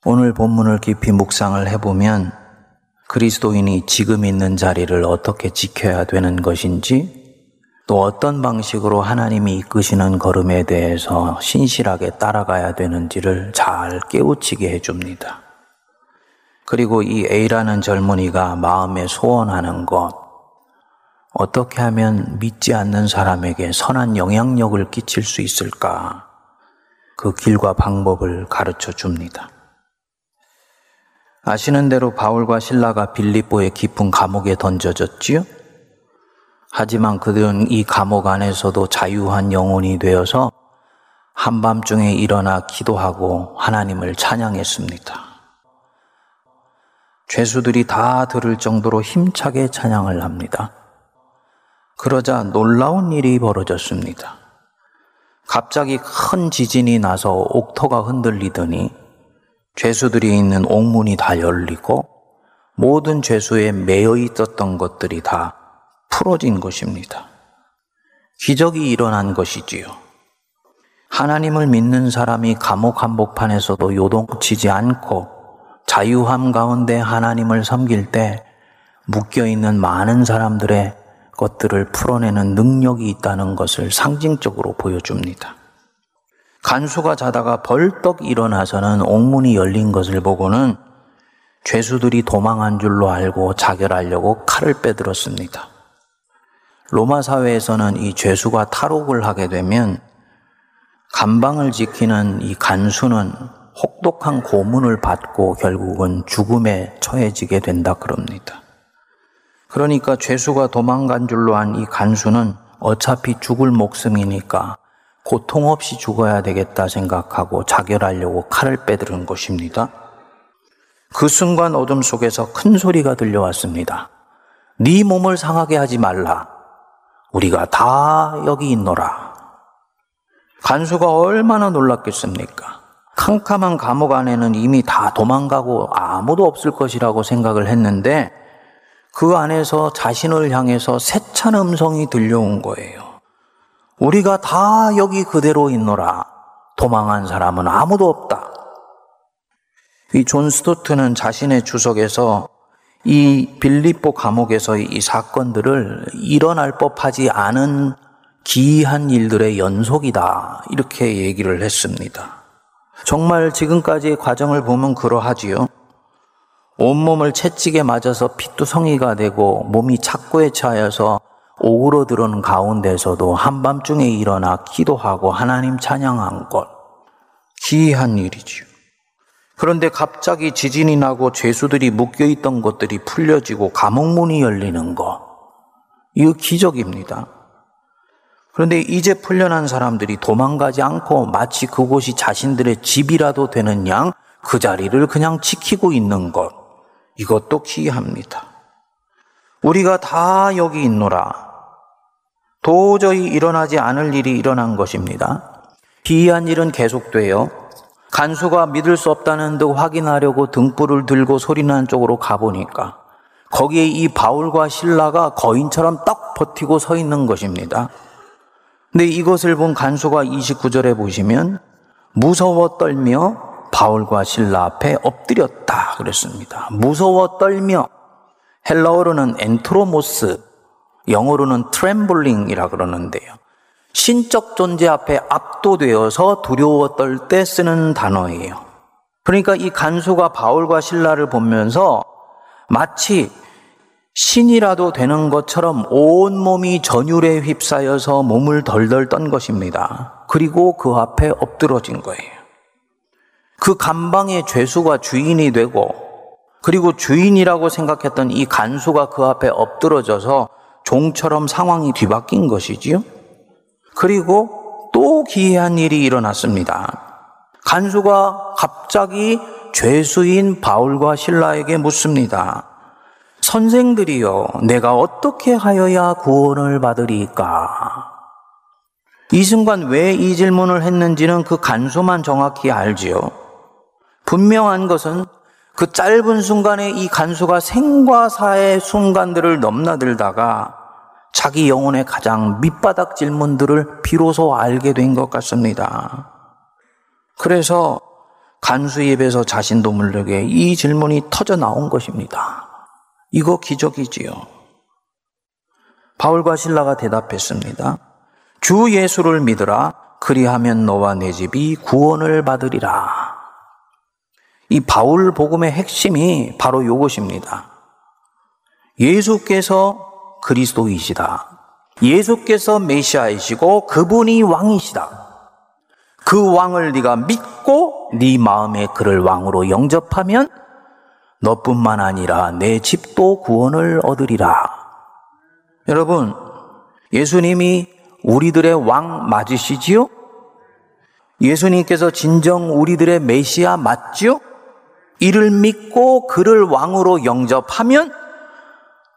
오늘 본문을 깊이 묵상을 해보면 그리스도인이 지금 있는 자리를 어떻게 지켜야 되는 것인지 또 어떤 방식으로 하나님이 이끄시는 걸음에 대해서 신실하게 따라가야 되는지를 잘 깨우치게 해줍니다. 그리고 이 A라는 젊은이가 마음에 소원하는 것, 어떻게 하면 믿지 않는 사람에게 선한 영향력을 끼칠 수 있을까? 그 길과 방법을 가르쳐 줍니다. 아시는 대로 바울과 신라가 빌립보의 깊은 감옥에 던져졌지요? 하지만 그들은 이 감옥 안에서도 자유한 영혼이 되어서 한밤중에 일어나 기도하고 하나님을 찬양했습니다. 죄수들이 다 들을 정도로 힘차게 찬양을 합니다. 그러자 놀라운 일이 벌어졌습니다. 갑자기 큰 지진이 나서 옥토가 흔들리더니 죄수들이 있는 옥문이 다 열리고 모든 죄수에 매여 있었던 것들이 다 풀어진 것입니다. 기적이 일어난 것이지요. 하나님을 믿는 사람이 감옥 한복판에서도 요동치지 않고 자유함 가운데 하나님을 섬길 때 묶여 있는 많은 사람들의 것들을 풀어내는 능력이 있다는 것을 상징적으로 보여줍니다. 간수가 자다가 벌떡 일어나서는 옥문이 열린 것을 보고는 죄수들이 도망한 줄로 알고 자결하려고 칼을 빼들었습니다. 로마 사회에서는 이 죄수가 탈옥을 하게 되면 감방을 지키는 이 간수는 혹독한 고문을 받고 결국은 죽음에 처해지게 된다 그럽니다. 그러니까 죄수가 도망간 줄로 한 이 간수는 어차피 죽을 목숨이니까 고통 없이 죽어야 되겠다 생각하고 자결하려고 칼을 빼들은 것입니다. 그 순간 어둠 속에서 큰 소리가 들려왔습니다. 네 몸을 상하게 하지 말라. 우리가 다 여기 있노라. 간수가 얼마나 놀랐겠습니까? 캄캄한 감옥 안에는 이미 다 도망가고 아무도 없을 것이라고 생각을 했는데 그 안에서 자신을 향해서 세찬 음성이 들려온 거예요. 우리가 다 여기 그대로 있노라. 도망한 사람은 아무도 없다. 이 존 스토트는 자신의 주석에서 이 빌립보 감옥에서 이 사건들을 일어날 법하지 않은 기이한 일들의 연속이다. 이렇게 얘기를 했습니다. 정말 지금까지의 과정을 보면 그러하지요. 온몸을 채찍에 맞아서 피투성이가 되고 몸이 착고에 차여서 오그러들은 가운데서도 한밤중에 일어나 기도하고 하나님 찬양한 것. 기이한 일이지요. 그런데 갑자기 지진이 나고 죄수들이 묶여 있던 것들이 풀려지고 감옥 문이 열리는 것. 이거 기적입니다. 그런데 이제 풀려난 사람들이 도망가지 않고 마치 그곳이 자신들의 집이라도 되는 양 그 자리를 그냥 지키고 있는 것. 이것도 기이합니다. 우리가 다 여기 있노라. 도저히 일어나지 않을 일이 일어난 것입니다. 기이한 일은 계속돼요. 간수가 믿을 수 없다는 듯 확인하려고 등불을 들고 소리난 쪽으로 가보니까 거기에 이 바울과 신라가 거인처럼 딱 버티고 서 있는 것입니다. 근데 이것을 본 간수가 29절에 보시면 무서워 떨며 바울과 실라 앞에 엎드렸다 그랬습니다. 무서워 떨며 헬라어로는 ἔντρομος, 영어로는 trembling이라 그러는데요. 신적 존재 앞에 압도되어서 두려워 떨 때 쓰는 단어예요. 그러니까 이 간수가 바울과 실라를 보면서 마치 신이라도 되는 것처럼 온몸이 전율에 휩싸여서 몸을 덜덜 떤 것입니다. 그리고 그 앞에 엎드러진 거예요. 그 감방의 죄수가 주인이 되고 그리고 주인이라고 생각했던 이 간수가 그 앞에 엎드러져서 종처럼 상황이 뒤바뀐 것이지요. 그리고 또 기이한 일이 일어났습니다. 간수가 갑자기 죄수인 바울과 신라에게 묻습니다. 선생들이여, 내가 어떻게 하여야 구원을 받으리까? 이 순간 왜 이 질문을 했는지는 그 간수만 정확히 알지요. 분명한 것은 그 짧은 순간에 이 간수가 생과 사의 순간들을 넘나들다가 자기 영혼의 가장 밑바닥 질문들을 비로소 알게 된 것 같습니다. 그래서 간수 입에서 자신도 모르게 이 질문이 터져 나온 것입니다. 이거 기적이지요. 바울과 신라가 대답했습니다. 주 예수를 믿으라. 그리하면 너와 내 집이 구원을 받으리라. 이 바울 복음의 핵심이 바로 이것입니다. 예수께서 그리스도이시다. 예수께서 메시아이시고 그분이 왕이시다. 그 왕을 네가 믿고 네 마음에 그를 왕으로 영접하면 너뿐만 아니라 내 집도 구원을 얻으리라. 여러분, 예수님이 우리들의 왕 맞으시지요? 예수님께서 진정 우리들의 메시아 맞지요? 이를 믿고 그를 왕으로 영접하면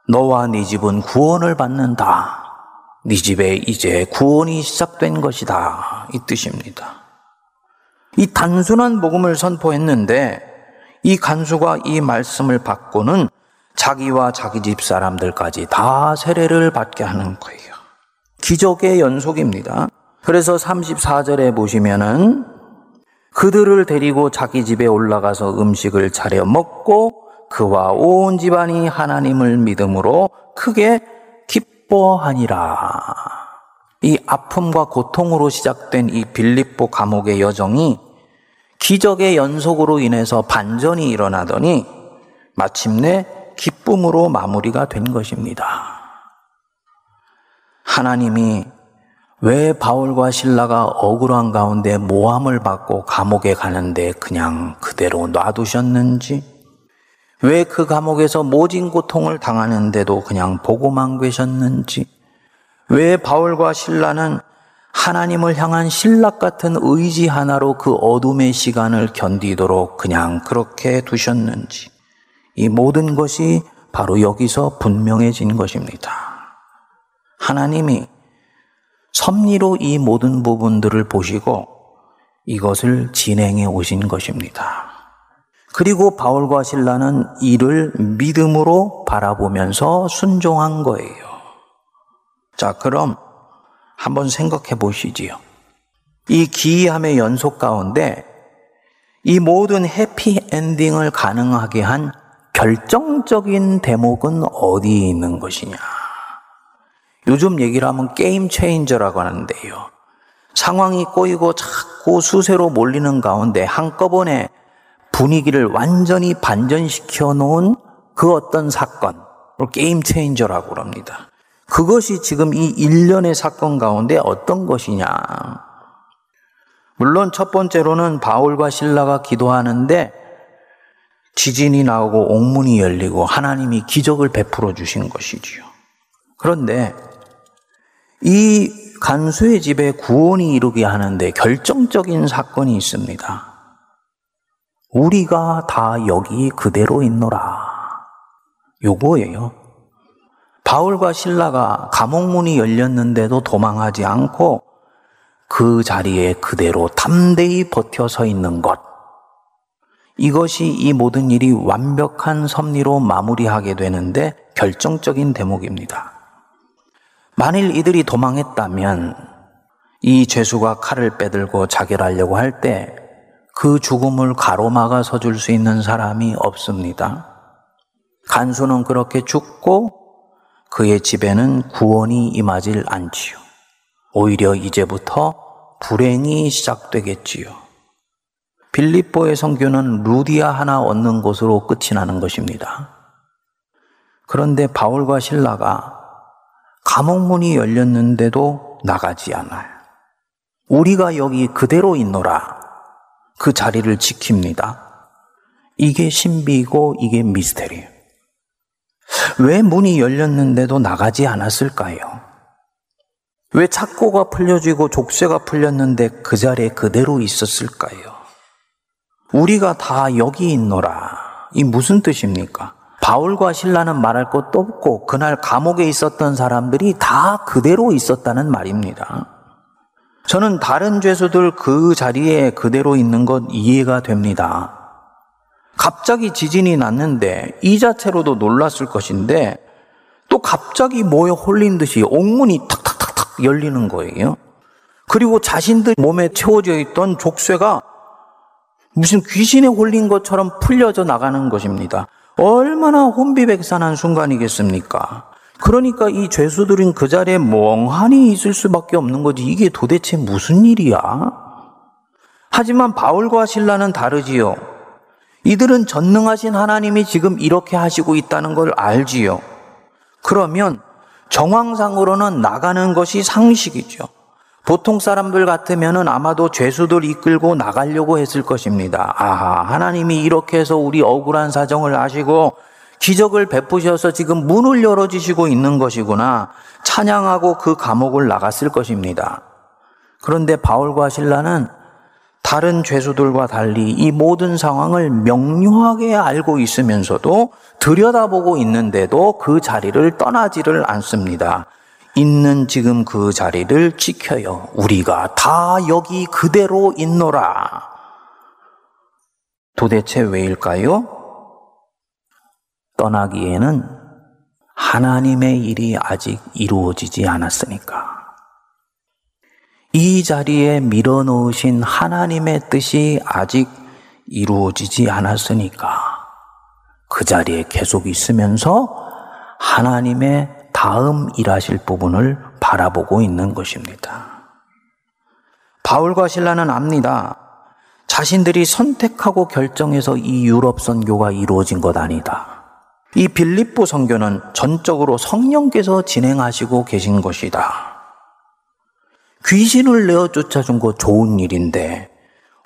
너와 네 집은 구원을 받는다. 네 집에 이제 구원이 시작된 것이다. 이 뜻입니다. 이 단순한 복음을 선포했는데 이 간수가 이 말씀을 받고는 자기와 자기 집 사람들까지 다 세례를 받게 하는 거예요. 기적의 연속입니다. 그래서 34절에 보시면은 그들을 데리고 자기 집에 올라가서 음식을 차려 먹고 그와 온 집안이 하나님을 믿음으로 크게 기뻐하니라. 이 아픔과 고통으로 시작된 이 빌립보 감옥의 여정이 기적의 연속으로 인해서 반전이 일어나더니 마침내 기쁨으로 마무리가 된 것입니다. 하나님이 왜 바울과 신라가 억울한 가운데 모함을 받고 감옥에 가는데 그냥 그대로 놔두셨는지, 왜 그 감옥에서 모진 고통을 당하는데도 그냥 보고만 계셨는지, 왜 바울과 신라는 하나님을 향한 신락 같은 의지 하나로 그 어둠의 시간을 견디도록 그냥 그렇게 두셨는지? 이 모든 것이 바로 여기서 분명해진 것입니다. 하나님이 섭리로 이 모든 부분들을 보시고 이것을 진행해 오신 것입니다. 그리고 바울과 신라는 이를 믿음으로 바라보면서 순종한 거예요. 자, 그럼 한번 생각해 보시지요. 이 기이함의 연속 가운데 이 모든 해피 엔딩을 가능하게 한 결정적인 대목은 어디에 있는 것이냐. 요즘 얘기를 하면 게임 체인저라고 하는데요. 상황이 꼬이고 자꾸 수세로 몰리는 가운데 한꺼번에 분위기를 완전히 반전시켜 놓은 그 어떤 사건, 게임 체인저라고 합니다. 그것이 지금 이 일련의 사건 가운데 어떤 것이냐. 물론 첫 번째로는 바울과 신라가 기도하는데 지진이 나오고 옥문이 열리고 하나님이 기적을 베풀어 주신 것이지요. 그런데 이 간수의 집에 구원이 이르게 하는데 결정적인 사건이 있습니다. 우리가 다 여기 그대로 있노라. 요거예요. 바울과 신라가 감옥문이 열렸는데도 도망하지 않고 그 자리에 그대로 담대히 버텨 서 있는 것. 이것이 이 모든 일이 완벽한 섭리로 마무리하게 되는데 결정적인 대목입니다. 만일 이들이 도망했다면 이 죄수가 칼을 빼들고 자결하려고 할 때 그 죽음을 가로막아 서줄 수 있는 사람이 없습니다. 간수는 그렇게 죽고 그의 집에는 구원이 임하질 않지요. 오히려 이제부터 불행이 시작되겠지요. 빌립보의 성교는 루디아 하나 얻는 것으로 끝이 나는 것입니다. 그런데 바울과 신라가 감옥문이 열렸는데도 나가지 않아요. 우리가 여기 그대로 있노라. 그 자리를 지킵니다. 이게 신비고 이게 미스테리예요. 왜 문이 열렸는데도 나가지 않았을까요? 왜 착고가 풀려지고 족쇄가 풀렸는데 그 자리에 그대로 있었을까요? 우리가 다 여기 있노라. 이 무슨 뜻입니까? 바울과 신라는 말할 것도 없고 그날 감옥에 있었던 사람들이 다 그대로 있었다는 말입니다. 저는 다른 죄수들 그 자리에 그대로 있는 것 이해가 됩니다. 갑자기 지진이 났는데 이 자체로도 놀랐을 것인데 또 갑자기 뭐에 홀린 듯이 옥문이 탁탁탁탁 열리는 거예요. 그리고 자신들 몸에 채워져 있던 족쇄가 무슨 귀신에 홀린 것처럼 풀려져 나가는 것입니다. 얼마나 혼비백산한 순간이겠습니까? 그러니까 이 죄수들은 그 자리에 멍하니 있을 수밖에 없는 거지. 이게 도대체 무슨 일이야? 하지만 바울과 신라는 다르지요. 이들은 전능하신 하나님이 지금 이렇게 하시고 있다는 걸 알지요. 그러면 정황상으로는 나가는 것이 상식이죠. 보통 사람들 같으면은 아마도 죄수들 이끌고 나가려고 했을 것입니다. 아, 하나님이 이렇게 해서 우리 억울한 사정을 아시고 기적을 베푸셔서 지금 문을 열어주시고 있는 것이구나. 찬양하고 그 감옥을 나갔을 것입니다. 그런데 바울과 신라는 다른 죄수들과 달리 이 모든 상황을 명료하게 알고 있으면서도 들여다보고 있는데도 그 자리를 떠나지를 않습니다. 있는 지금 그 자리를 지켜요. 우리가 다 여기 그대로 있노라. 도대체 왜일까요? 떠나기에는 하나님의 일이 아직 이루어지지 않았으니까. 이 자리에 밀어놓으신 하나님의 뜻이 아직 이루어지지 않았으니까 그 자리에 계속 있으면서 하나님의 다음 일하실 부분을 바라보고 있는 것입니다. 바울과 신라는 압니다. 자신들이 선택하고 결정해서 이 유럽 선교가 이루어진 것 아니다. 이 빌립보 선교는 전적으로 성령께서 진행하시고 계신 것이다. 귀신을 내어 쫓아준 거 좋은 일인데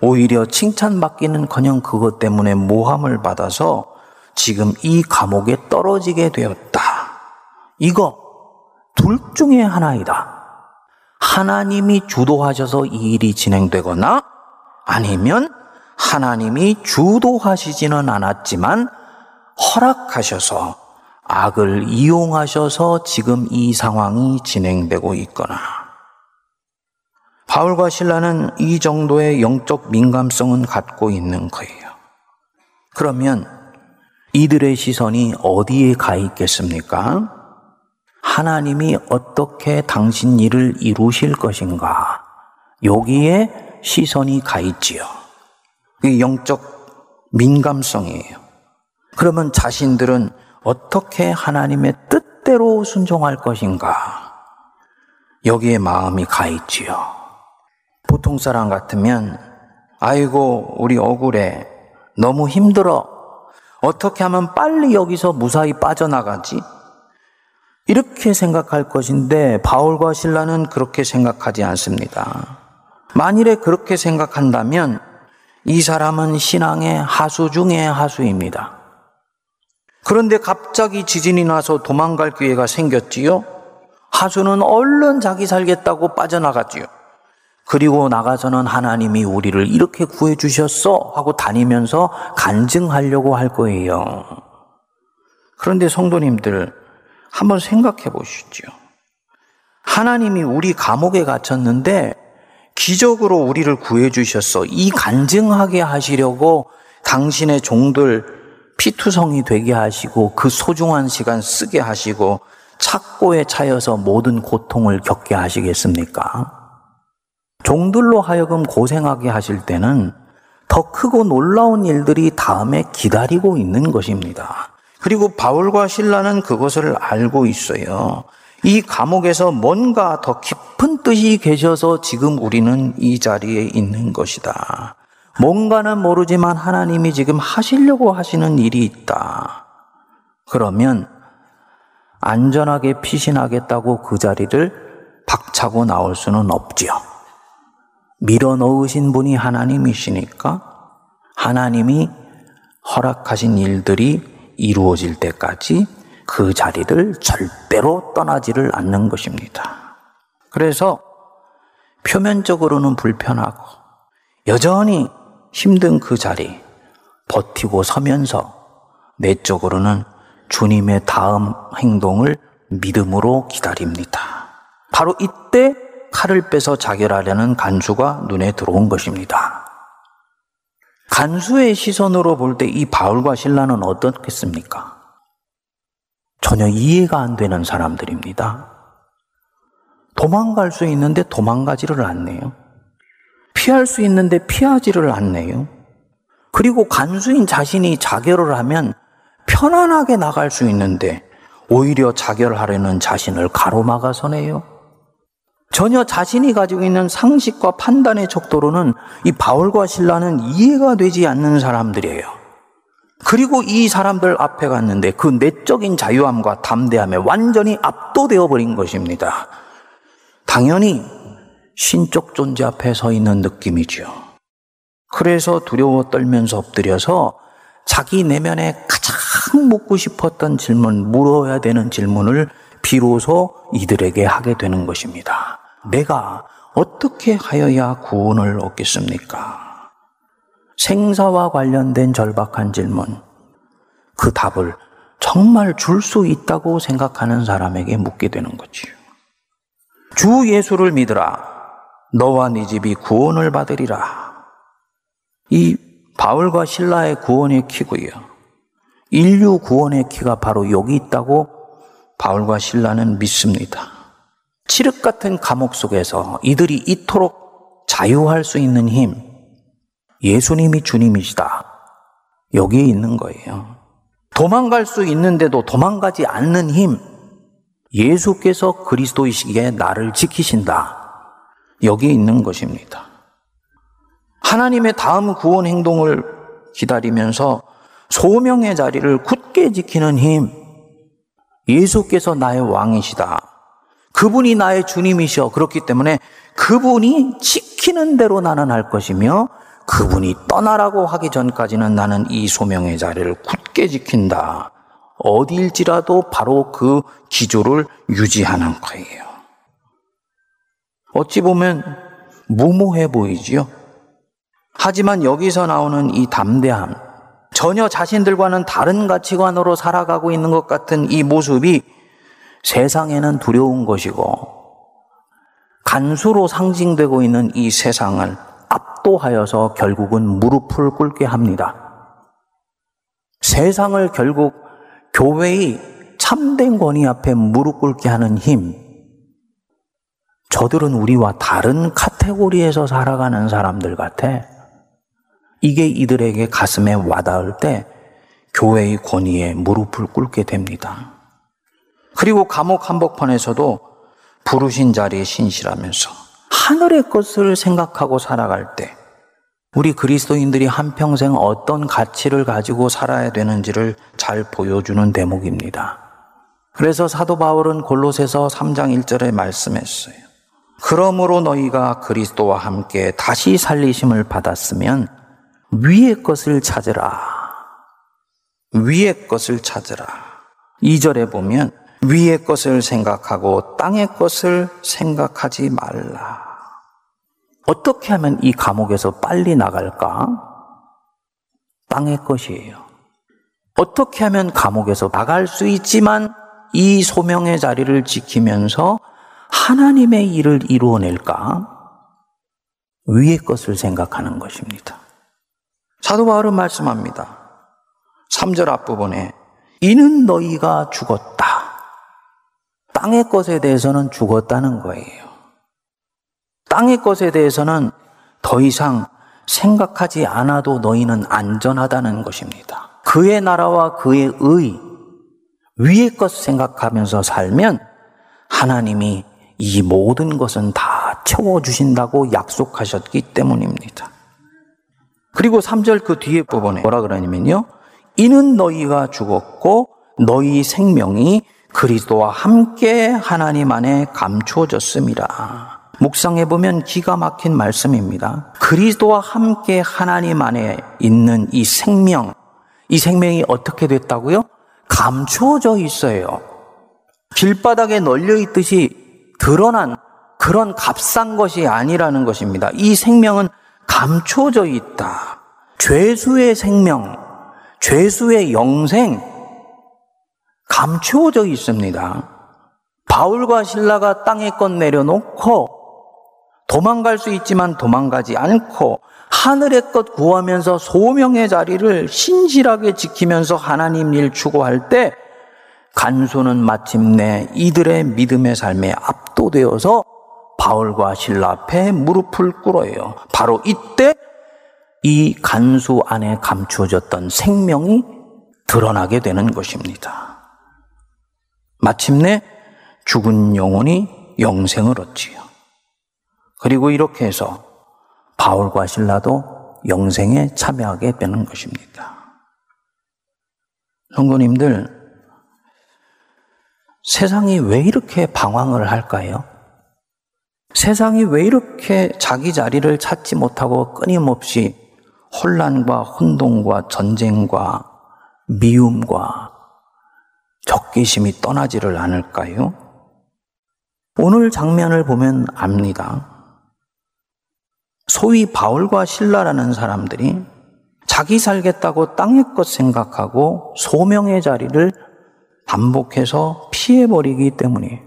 오히려 칭찬받기는 커녕 그것 때문에 모함을 받아서 지금 이 감옥에 떨어지게 되었다. 이거 둘 중에 하나이다. 하나님이 주도하셔서 이 일이 진행되거나 아니면 하나님이 주도하시지는 않았지만 허락하셔서 악을 이용하셔서 지금 이 상황이 진행되고 있거나 바울과 신라는 이 정도의 영적 민감성은 갖고 있는 거예요. 그러면 이들의 시선이 어디에 가 있겠습니까? 하나님이 어떻게 당신 일을 이루실 것인가? 여기에 시선이 가 있지요. 그 영적 민감성이에요. 그러면 자신들은 어떻게 하나님의 뜻대로 순종할 것인가? 여기에 마음이 가 있지요. 보통 사람 같으면, 아이고, 우리 억울해. 너무 힘들어. 어떻게 하면 빨리 여기서 무사히 빠져나가지? 이렇게 생각할 것인데, 바울과 신라는 그렇게 생각하지 않습니다. 만일에 그렇게 생각한다면, 이 사람은 신앙의 하수 중의 하수입니다. 그런데 갑자기 지진이 나서 도망갈 기회가 생겼지요. 하수는 얼른 자기 살겠다고 빠져나갔지요. 그리고 나가서는 하나님이 우리를 이렇게 구해 주셨어 하고 다니면서 간증하려고 할 거예요. 그런데 성도님들 한번 생각해 보시죠. 하나님이 우리 감옥에 갇혔는데 기적으로 우리를 구해 주셨어. 이 간증하게 하시려고 당신의 종들 피투성이 되게 하시고 그 소중한 시간 쓰게 하시고 착고에 차여서 모든 고통을 겪게 하시겠습니까? 종들로 하여금 고생하게 하실 때는 더 크고 놀라운 일들이 다음에 기다리고 있는 것입니다. 그리고 바울과 신라는 그것을 알고 있어요. 이 감옥에서 뭔가 더 깊은 뜻이 계셔서 지금 우리는 이 자리에 있는 것이다. 뭔가는 모르지만 하나님이 지금 하시려고 하시는 일이 있다. 그러면 안전하게 피신하겠다고 그 자리를 박차고 나올 수는 없지요. 밀어 넣으신 분이 하나님이시니까 하나님이 허락하신 일들이 이루어질 때까지 그 자리를 절대로 떠나지를 않는 것입니다. 그래서 표면적으로는 불편하고 여전히 힘든 그 자리 버티고 서면서 내적으로는 주님의 다음 행동을 믿음으로 기다립니다. 바로 이때 칼을 빼서 자결하려는 간수가 눈에 들어온 것입니다. 간수의 시선으로 볼 때 이 바울과 신라는 어떻겠습니까? 전혀 이해가 안 되는 사람들입니다. 도망갈 수 있는데 도망가지를 않네요. 피할 수 있는데 피하지를 않네요. 그리고 간수인 자신이 자결을 하면 편안하게 나갈 수 있는데 오히려 자결하려는 자신을 가로막아서네요. 전혀 자신이 가지고 있는 상식과 판단의 척도로는 이 바울과 신라는 이해가 되지 않는 사람들이에요. 그리고 이 사람들 앞에 갔는데 그 내적인 자유함과 담대함에 완전히 압도되어 버린 것입니다. 당연히 신적 존재 앞에 서 있는 느낌이죠. 그래서 두려워 떨면서 엎드려서 자기 내면에 가장 묻고 싶었던 질문, 물어야 되는 질문을 비로소 이들에게 하게 되는 것입니다. 내가 어떻게 하여야 구원을 얻겠습니까? 생사와 관련된 절박한 질문. 그 답을 정말 줄 수 있다고 생각하는 사람에게 묻게 되는 거지요. 주 예수를 믿으라. 너와 네 집이 구원을 받으리라. 이 바울과 신라의 구원의 키고요. 인류 구원의 키가 바로 여기 있다고 바울과 신라는 믿습니다. 칠흑 같은 감옥 속에서 이들이 이토록 자유할 수 있는 힘, 예수님이 주님이시다. 여기에 있는 거예요. 도망갈 수 있는데도 도망가지 않는 힘, 예수께서 그리스도이시기에 나를 지키신다. 여기에 있는 것입니다. 하나님의 다음 구원 행동을 기다리면서 소명의 자리를 굳게 지키는 힘, 예수께서 나의 왕이시다. 그분이 나의 주님이셔. 그렇기 때문에 그분이 지키는 대로 나는 할 것이며 그분이 떠나라고 하기 전까지는 나는 이 소명의 자리를 굳게 지킨다. 어디일지라도 바로 그 기조를 유지하는 거예요. 어찌 보면 무모해 보이지요. 하지만 여기서 나오는 이 담대함, 전혀 자신들과는 다른 가치관으로 살아가고 있는 것 같은 이 모습이 세상에는 두려운 것이고 간수로 상징되고 있는 이 세상을 압도하여서 결국은 무릎을 꿇게 합니다. 세상을 결국 교회의 참된 권위 앞에 무릎 꿇게 하는 힘. 저들은 우리와 다른 카테고리에서 살아가는 사람들 같아. 이게 이들에게 가슴에 와닿을 때 교회의 권위에 무릎을 꿇게 됩니다. 그리고 감옥 한복판에서도 부르신 자리에 신실하면서 하늘의 것을 생각하고 살아갈 때 우리 그리스도인들이 한평생 어떤 가치를 가지고 살아야 되는지를 잘 보여주는 대목입니다. 그래서 사도 바울은 골로새서 3장 1절에 말씀했어요. 그러므로 너희가 그리스도와 함께 다시 살리심을 받았으면 위의 것을 찾으라. 위의 것을 찾으라. 2절에 보면 위의 것을 생각하고 땅의 것을 생각하지 말라. 어떻게 하면 이 감옥에서 빨리 나갈까? 땅의 것이에요. 어떻게 하면 감옥에서 나갈 수 있지만 이 소명의 자리를 지키면서 하나님의 일을 이루어낼까? 위의 것을 생각하는 것입니다. 사도 바울은 말씀합니다. 3절 앞부분에 이는 너희가 죽었다. 땅의 것에 대해서는 죽었다는 거예요. 땅의 것에 대해서는 더 이상 생각하지 않아도 너희는 안전하다는 것입니다. 그의 나라와 그의 의, 위의 것 생각하면서 살면 하나님이 이 모든 것은 다 채워주신다고 약속하셨기 때문입니다. 그리고 3절 그 뒤에 부분에 뭐라 그러냐면요. 이는 너희가 죽었고 너희 생명이 그리스도와 함께 하나님 안에 감추어졌습니다. 묵상해 보면 기가 막힌 말씀입니다. 그리스도와 함께 하나님 안에 있는 이 생명, 이 생명이 어떻게 됐다고요? 감추어져 있어요. 길바닥에 널려 있듯이 드러난 그런 값싼 것이 아니라는 것입니다. 이 생명은 감추어져 있다. 죄수의 생명, 죄수의 영생, 감추어져 있습니다. 바울과 신라가 땅에 것 내려놓고 도망갈 수 있지만 도망가지 않고 하늘의 것 구하면서 소명의 자리를 신실하게 지키면서 하나님 일 추구할 때 간수는 마침내 이들의 믿음의 삶에 압도되어서 바울과 신라 앞에 무릎을 꿇어요. 바로 이때 이 간수 안에 감추어졌던 생명이 드러나게 되는 것입니다. 마침내 죽은 영혼이 영생을 얻지요. 그리고 이렇게 해서 바울과 신라도 영생에 참여하게 되는 것입니다. 성도님들, 세상이 왜 이렇게 방황을 할까요? 세상이 왜 이렇게 자기 자리를 찾지 못하고 끊임없이 혼란과 혼동과 전쟁과 미움과 적개심이 떠나지를 않을까요? 오늘 장면을 보면 압니다. 소위 바울과 신라라는 사람들이 자기 살겠다고 땅의 것 생각하고 소명의 자리를 반복해서 피해버리기 때문에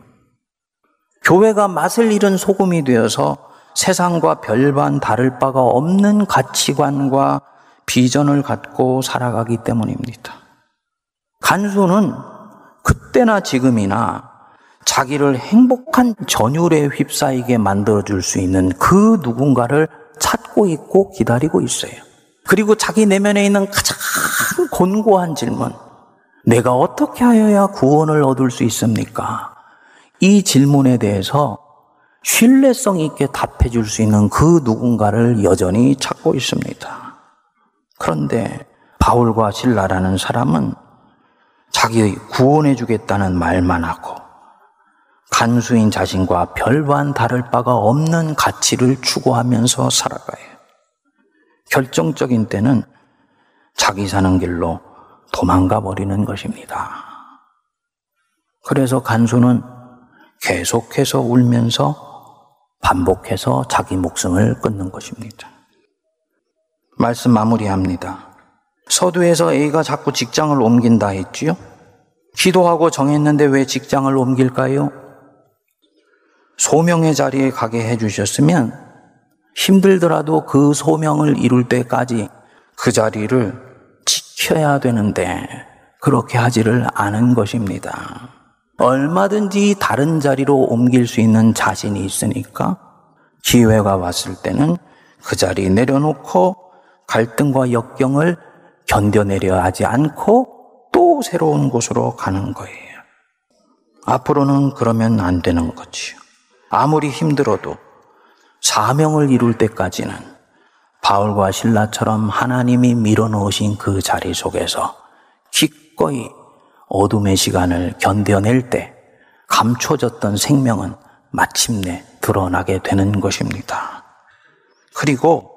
교회가 맛을 잃은 소금이 되어서 세상과 별반 다를 바가 없는 가치관과 비전을 갖고 살아가기 때문입니다. 간수는 그때나 지금이나 자기를 행복한 전율에 휩싸이게 만들어줄 수 있는 그 누군가를 찾고 있고 기다리고 있어요. 그리고 자기 내면에 있는 가장 곤고한 질문. 내가 어떻게 하여야 구원을 얻을 수 있습니까? 이 질문에 대해서 신뢰성 있게 답해 줄 수 있는 그 누군가를 여전히 찾고 있습니다. 그런데 바울과 신라라는 사람은 자기 구원해 주겠다는 말만 하고 간수인 자신과 별반 다를 바가 없는 가치를 추구하면서 살아가요. 결정적인 때는 자기 사는 길로 도망가 버리는 것입니다. 그래서 간수는 계속해서 울면서 반복해서 자기 목숨을 끊는 것입니다. 말씀 마무리합니다. 서두에서 A가 자꾸 직장을 옮긴다 했지요? 기도하고 정했는데 왜 직장을 옮길까요? 소명의 자리에 가게 해주셨으면 힘들더라도 그 소명을 이룰 때까지 그 자리를 지켜야 되는데 그렇게 하지를 않은 것입니다. 얼마든지 다른 자리로 옮길 수 있는 자신이 있으니까 기회가 왔을 때는 그 자리 내려놓고 갈등과 역경을 견뎌내려 하지 않고 또 새로운 곳으로 가는 거예요. 앞으로는 그러면 안 되는 거지요. 아무리 힘들어도 사명을 이룰 때까지는 바울과 신라처럼 하나님이 밀어넣으신 그 자리 속에서 기꺼이 어둠의 시간을 견뎌낼 때 감춰졌던 생명은 마침내 드러나게 되는 것입니다. 그리고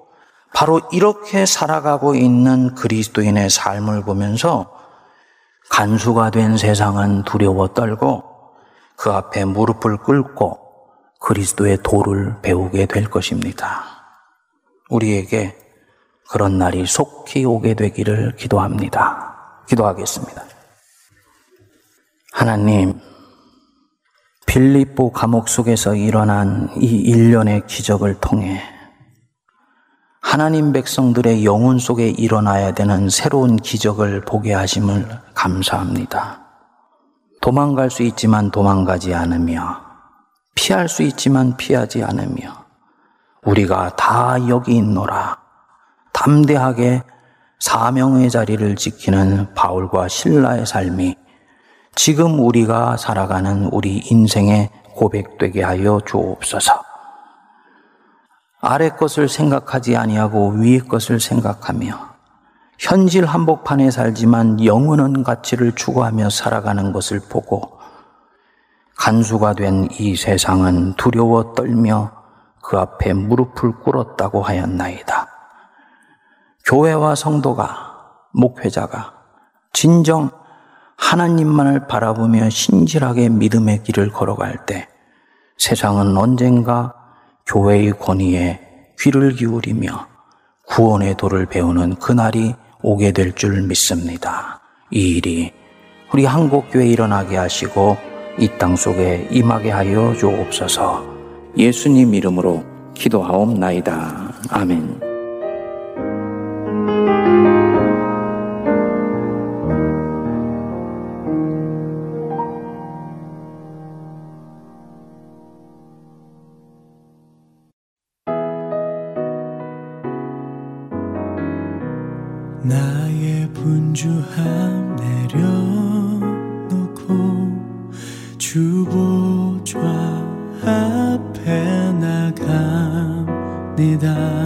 바로 이렇게 살아가고 있는 그리스도인의 삶을 보면서 간수가 된 세상은 두려워 떨고 그 앞에 무릎을 꿇고 그리스도의 도를 배우게 될 것입니다. 우리에게 그런 날이 속히 오게 되기를 기도합니다. 기도하겠습니다. 하나님, 빌립보 감옥 속에서 일어난 이 일련의 기적을 통해 하나님 백성들의 영혼 속에 일어나야 되는 새로운 기적을 보게 하심을 감사합니다. 도망갈 수 있지만 도망가지 않으며 피할 수 있지만 피하지 않으며 우리가 다 여기 있노라 담대하게 사명의 자리를 지키는 바울과 신라의 삶이 지금 우리가 살아가는 우리 인생의 고백되게 하여 주옵소서. 아래 것을 생각하지 아니하고 위의 것을 생각하며 현실 한복판에 살지만 영원한 가치를 추구하며 살아가는 것을 보고 간수가 된 이 세상은 두려워 떨며 그 앞에 무릎을 꿇었다고 하였나이다. 교회와 성도가, 목회자가 진정 하나님만을 바라보며 신실하게 믿음의 길을 걸어갈 때 세상은 언젠가 교회의 권위에 귀를 기울이며 구원의 도를 배우는 그날이 오게 될 줄 믿습니다. 이 일이 우리 한국교회 일어나게 하시고 이 땅 속에 임하게 하여 주옵소서 예수님 이름으로 기도하옵나이다. 아멘.
분주함 내려놓고 주보좌 앞에 나갑니다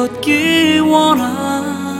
걷기 원합니다